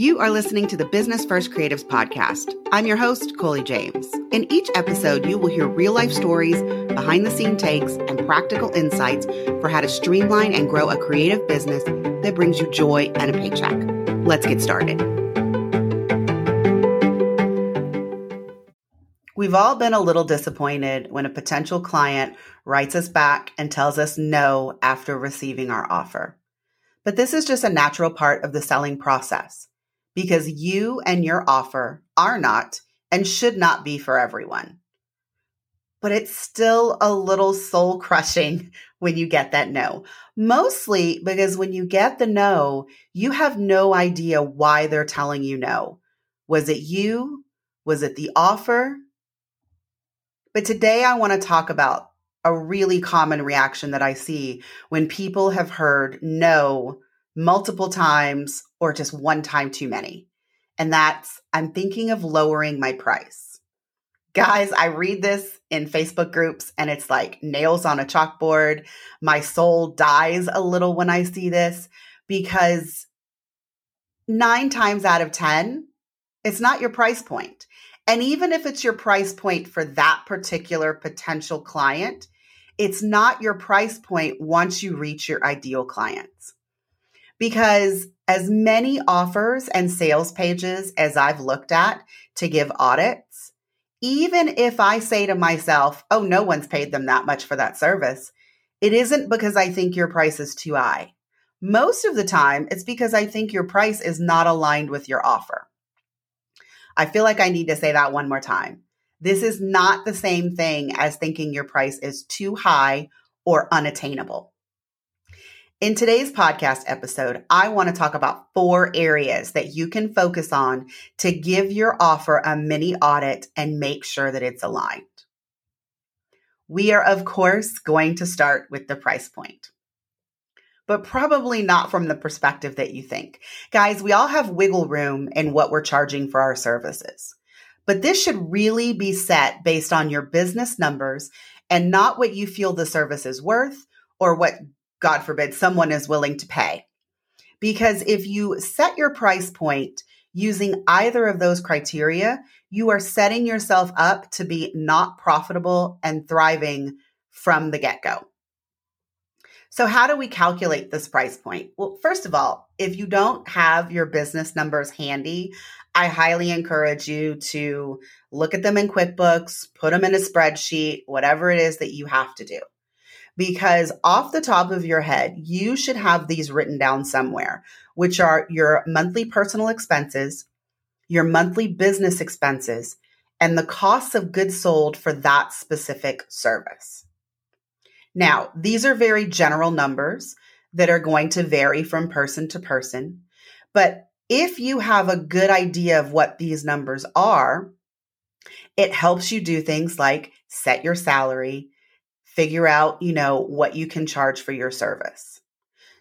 You are listening to the Business First Creatives podcast. I'm your host, Colie James. In each episode, you will hear real life stories, behind the scene takes, and practical insights for how to streamline and grow a creative business that brings you joy and a paycheck. Let's get started. We've all been a little disappointed when a potential client writes us back and tells us no after receiving our offer. But this is just a natural part of the selling process because you and your offer are not and should not be for everyone. But it's still a little soul crushing when you get that no. Mostly because when you get the no, you have no idea why they're telling you no. Was it you? Was it the offer? But today I want to talk about a really common reaction that I see when people have heard no multiple times or just one time too many. And that's, I'm thinking of lowering my price. Guys, I read this in Facebook groups and it's like nails on a chalkboard. My soul dies a little when I see this because nine times out of 10, it's not your price point. And even if it's your price point for that particular potential client, it's not your price point once you reach your ideal clients because as many offers and sales pages as I've looked at to give audits, even if I say to myself, oh, no one's paid them that much for that service, it isn't because I think your price is too high. Most of the time, it's because I think your price is not aligned with your offer. I feel like I need to say that one more time. This is not the same thing as thinking your price is too high or unattainable. In today's podcast episode, I want to talk about four areas that you can focus on to give your offer a mini audit and make sure that it's aligned. We are, of course, going to start with the price point, but probably not from the perspective that you think. Guys, we all have wiggle room in what we're charging for our services, but this should really be set based on your business numbers and not what you feel the service is worth or what God forbid, someone is willing to pay. Because if you set your price point using either of those criteria, you are setting yourself up to be not profitable and thriving from the get go. So, how do we calculate this price point? Well, first of all, if you don't have your business numbers handy, I highly encourage you to look at them in QuickBooks, put them in a spreadsheet, whatever it is that you have to do because off the top of your head, you should have these written down somewhere, which are your monthly personal expenses, your monthly business expenses, and the costs of goods sold for that specific service. Now, these are very general numbers that are going to vary from person to person. But if you have a good idea of what these numbers are, it helps you do things like set your salary, figure out, you know, what you can charge for your service.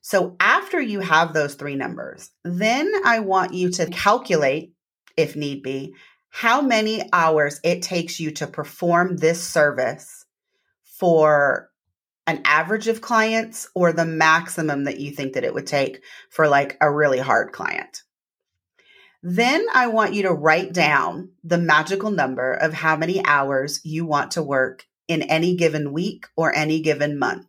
So after you have those three numbers, then I want you to calculate, if need be, how many hours it takes you to perform this service for an average of clients or the maximum that you think that it would take for like a really hard client. Then I want you to write down the magical number of how many hours you want to work in any given week or any given month.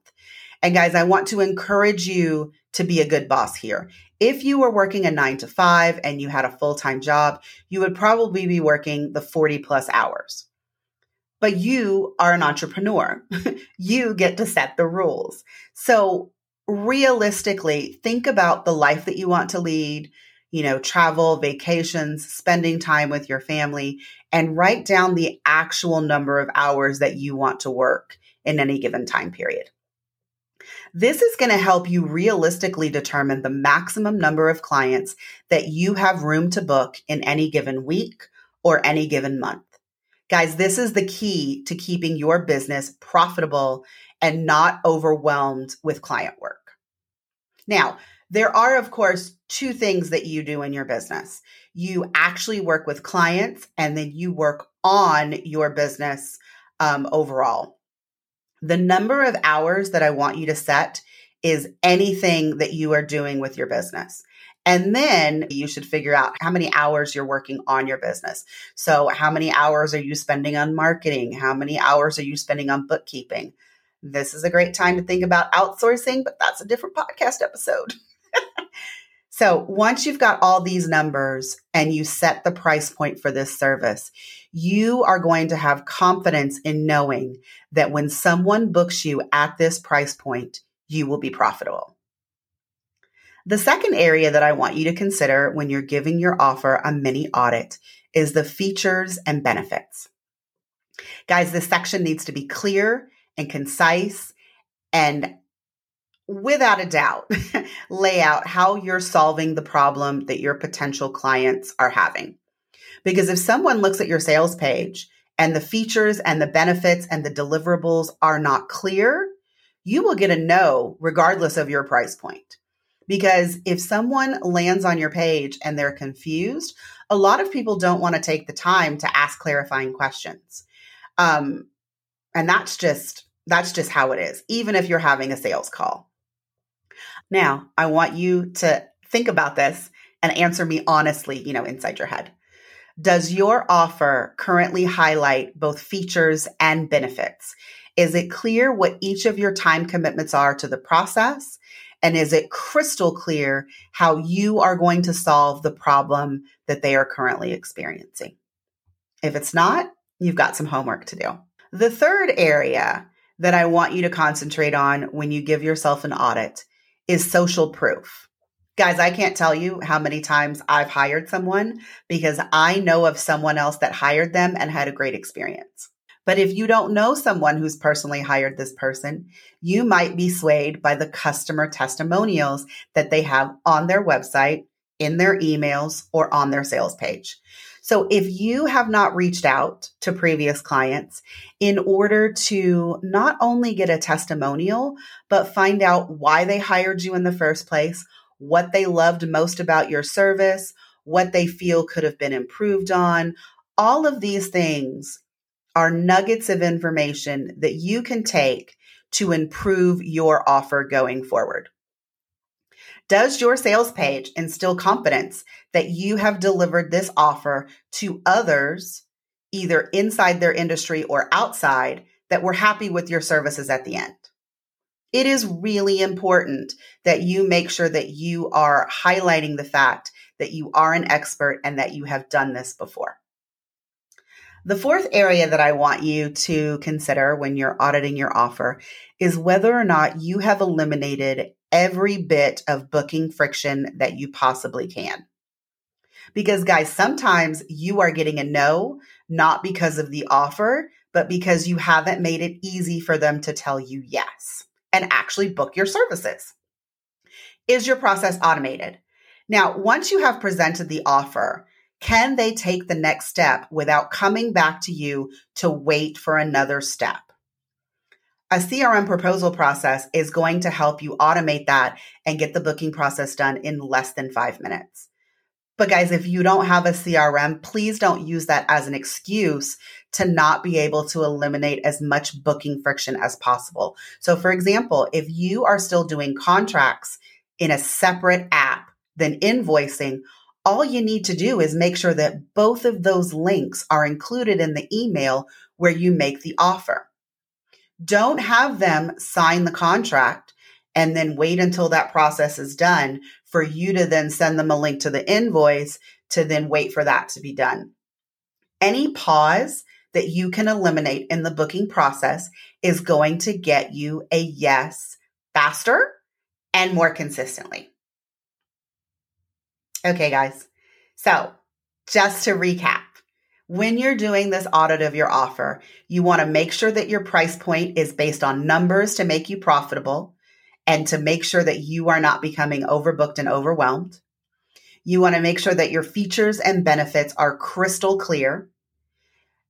And guys, I want to encourage you to be a good boss here. If you were working a nine to five and you had a full time job, you would probably be working the 40 plus hours. But you are an entrepreneur. you get to set the rules. So, realistically, think about the life that you want to lead, you know, travel, vacations, spending time with your family, and write down the actual number of hours that you want to work in any given time period. This is going to help you realistically determine the maximum number of clients that you have room to book in any given week or any given month. Guys, this is the key to keeping your business profitable and not overwhelmed with client work. Now, there are, of course, two things that you do in your business. You actually work with clients and then you work on your business um, overall. The number of hours that I want you to set is anything that you are doing with your business. And then you should figure out how many hours you're working on your business. So, how many hours are you spending on marketing? How many hours are you spending on bookkeeping? This is a great time to think about outsourcing, but that's a different podcast episode. so, once you've got all these numbers and you set the price point for this service, you are going to have confidence in knowing that when someone books you at this price point, you will be profitable. The second area that I want you to consider when you're giving your offer a mini audit is the features and benefits. Guys, this section needs to be clear and concise and without a doubt lay out how you're solving the problem that your potential clients are having. Because if someone looks at your sales page and the features and the benefits and the deliverables are not clear, you will get a no regardless of your price point. Because if someone lands on your page and they're confused, a lot of people don't want to take the time to ask clarifying questions. Um, and that's just that's just how it is, even if you're having a sales call. Now, I want you to think about this and answer me honestly, you know, inside your head. Does your offer currently highlight both features and benefits? Is it clear what each of your time commitments are to the process? And is it crystal clear how you are going to solve the problem that they are currently experiencing? If it's not, you've got some homework to do. The third area that I want you to concentrate on when you give yourself an audit is social proof. Guys, I can't tell you how many times I've hired someone because I know of someone else that hired them and had a great experience. But if you don't know someone who's personally hired this person, you might be swayed by the customer testimonials that they have on their website, in their emails, or on their sales page. So if you have not reached out to previous clients in order to not only get a testimonial, but find out why they hired you in the first place, what they loved most about your service, what they feel could have been improved on, all of these things are nuggets of information that you can take to improve your offer going forward. Does your sales page instill confidence that you have delivered this offer to others, either inside their industry or outside, that were happy with your services at the end? It is really important that you make sure that you are highlighting the fact that you are an expert and that you have done this before. The fourth area that I want you to consider when you're auditing your offer is whether or not you have eliminated every bit of booking friction that you possibly can. Because, guys, sometimes you are getting a no, not because of the offer, but because you haven't made it easy for them to tell you yes and actually book your services. Is your process automated? Now, once you have presented the offer, can they take the next step without coming back to you to wait for another step? A CRM proposal process is going to help you automate that and get the booking process done in less than five minutes. But guys, if you don't have a CRM, please don't use that as an excuse to not be able to eliminate as much booking friction as possible. So for example, if you are still doing contracts in a separate app than invoicing, all you need to do is make sure that both of those links are included in the email where you make the offer. Don't have them sign the contract and then wait until that process is done for you to then send them a link to the invoice to then wait for that to be done. Any pause that you can eliminate in the booking process is going to get you a yes faster and more consistently. Okay, guys. So just to recap, when you're doing this audit of your offer, you want to make sure that your price point is based on numbers to make you profitable and to make sure that you are not becoming overbooked and overwhelmed. You want to make sure that your features and benefits are crystal clear.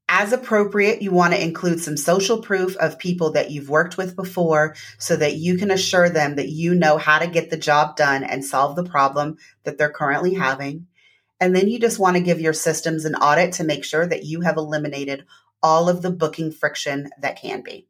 As appropriate, you want to include some social proof of people that you've worked with before so that you can assure them that you know how to get the job done and solve the problem that they're currently having. And then you just want to give your systems an audit to make sure that you have eliminated all of the booking friction that can be.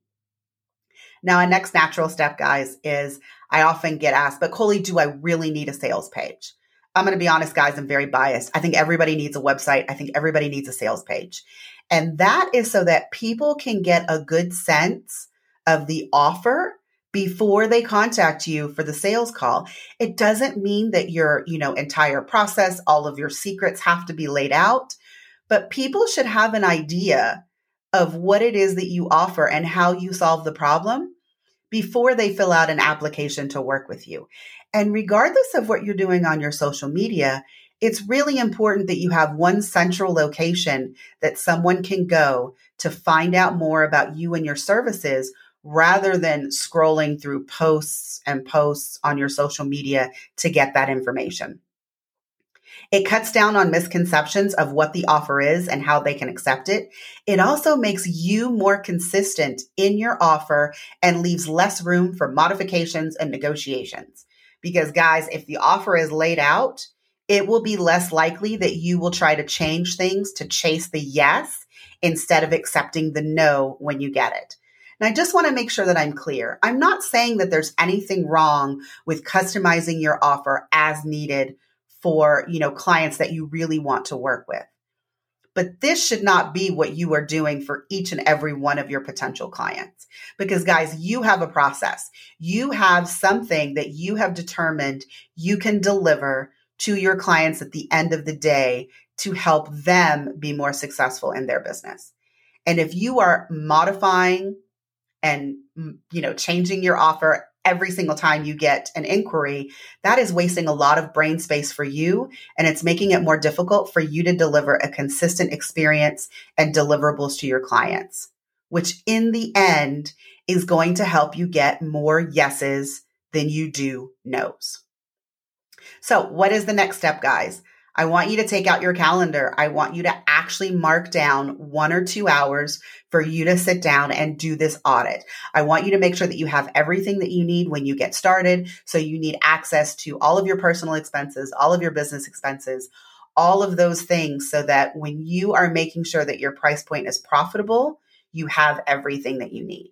Now, a next natural step, guys, is I often get asked, but Colie, do I really need a sales page? I'm going to be honest, guys, I'm very biased. I think everybody needs a website. I think everybody needs a sales page. And that is so that people can get a good sense of the offer before they contact you for the sales call. It doesn't mean that your, you know, entire process, all of your secrets have to be laid out, but people should have an idea of what it is that you offer and how you solve the problem before they fill out an application to work with you. And regardless of what you're doing on your social media, it's really important that you have one central location that someone can go to find out more about you and your services rather than scrolling through posts and posts on your social media to get that information. It cuts down on misconceptions of what the offer is and how they can accept it. It also makes you more consistent in your offer and leaves less room for modifications and negotiations. Because, guys, if the offer is laid out, it will be less likely that you will try to change things to chase the yes instead of accepting the no when you get it. And I just want to make sure that I'm clear. I'm not saying that there's anything wrong with customizing your offer as needed for, you know, clients that you really want to work with. But this should not be what you are doing for each and every one of your potential clients. Because guys, you have a process. You have something that you have determined you can deliver to your clients at the end of the day to help them be more successful in their business. And if you are modifying and mm, you know changing your offer every single time you get an inquiry, that is wasting a lot of brain space for you. And it's making it more difficult for you to deliver a consistent experience and deliverables to your clients, which in the end is going to help you get more yeses than you do nos. So, what is the next step, guys? I want you to take out your calendar. I want you to actually mark down one or two hours for you to sit down and do this audit. I want you to make sure that you have everything that you need when you get started. So you need access to all of your personal expenses, all of your business expenses, all of those things so that when you are making sure that your price point is profitable, you have everything that you need.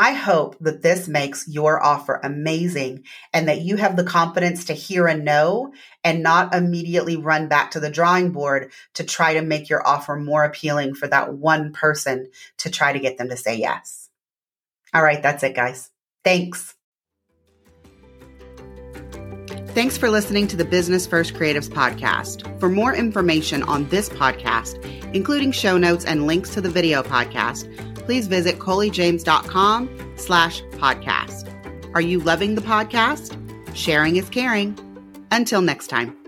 I hope that this makes your offer amazing and that you have the confidence to hear a no and not immediately run back to the drawing board to try to make your offer more appealing for that one person to try to get them to say yes. All right, that's it, guys. Thanks. Thanks for listening to the Business First Creatives podcast. For more information on this podcast, including show notes and links to the video podcast, please visit coliejames.com slash podcast. Are you loving the podcast? Sharing is caring. Until next time.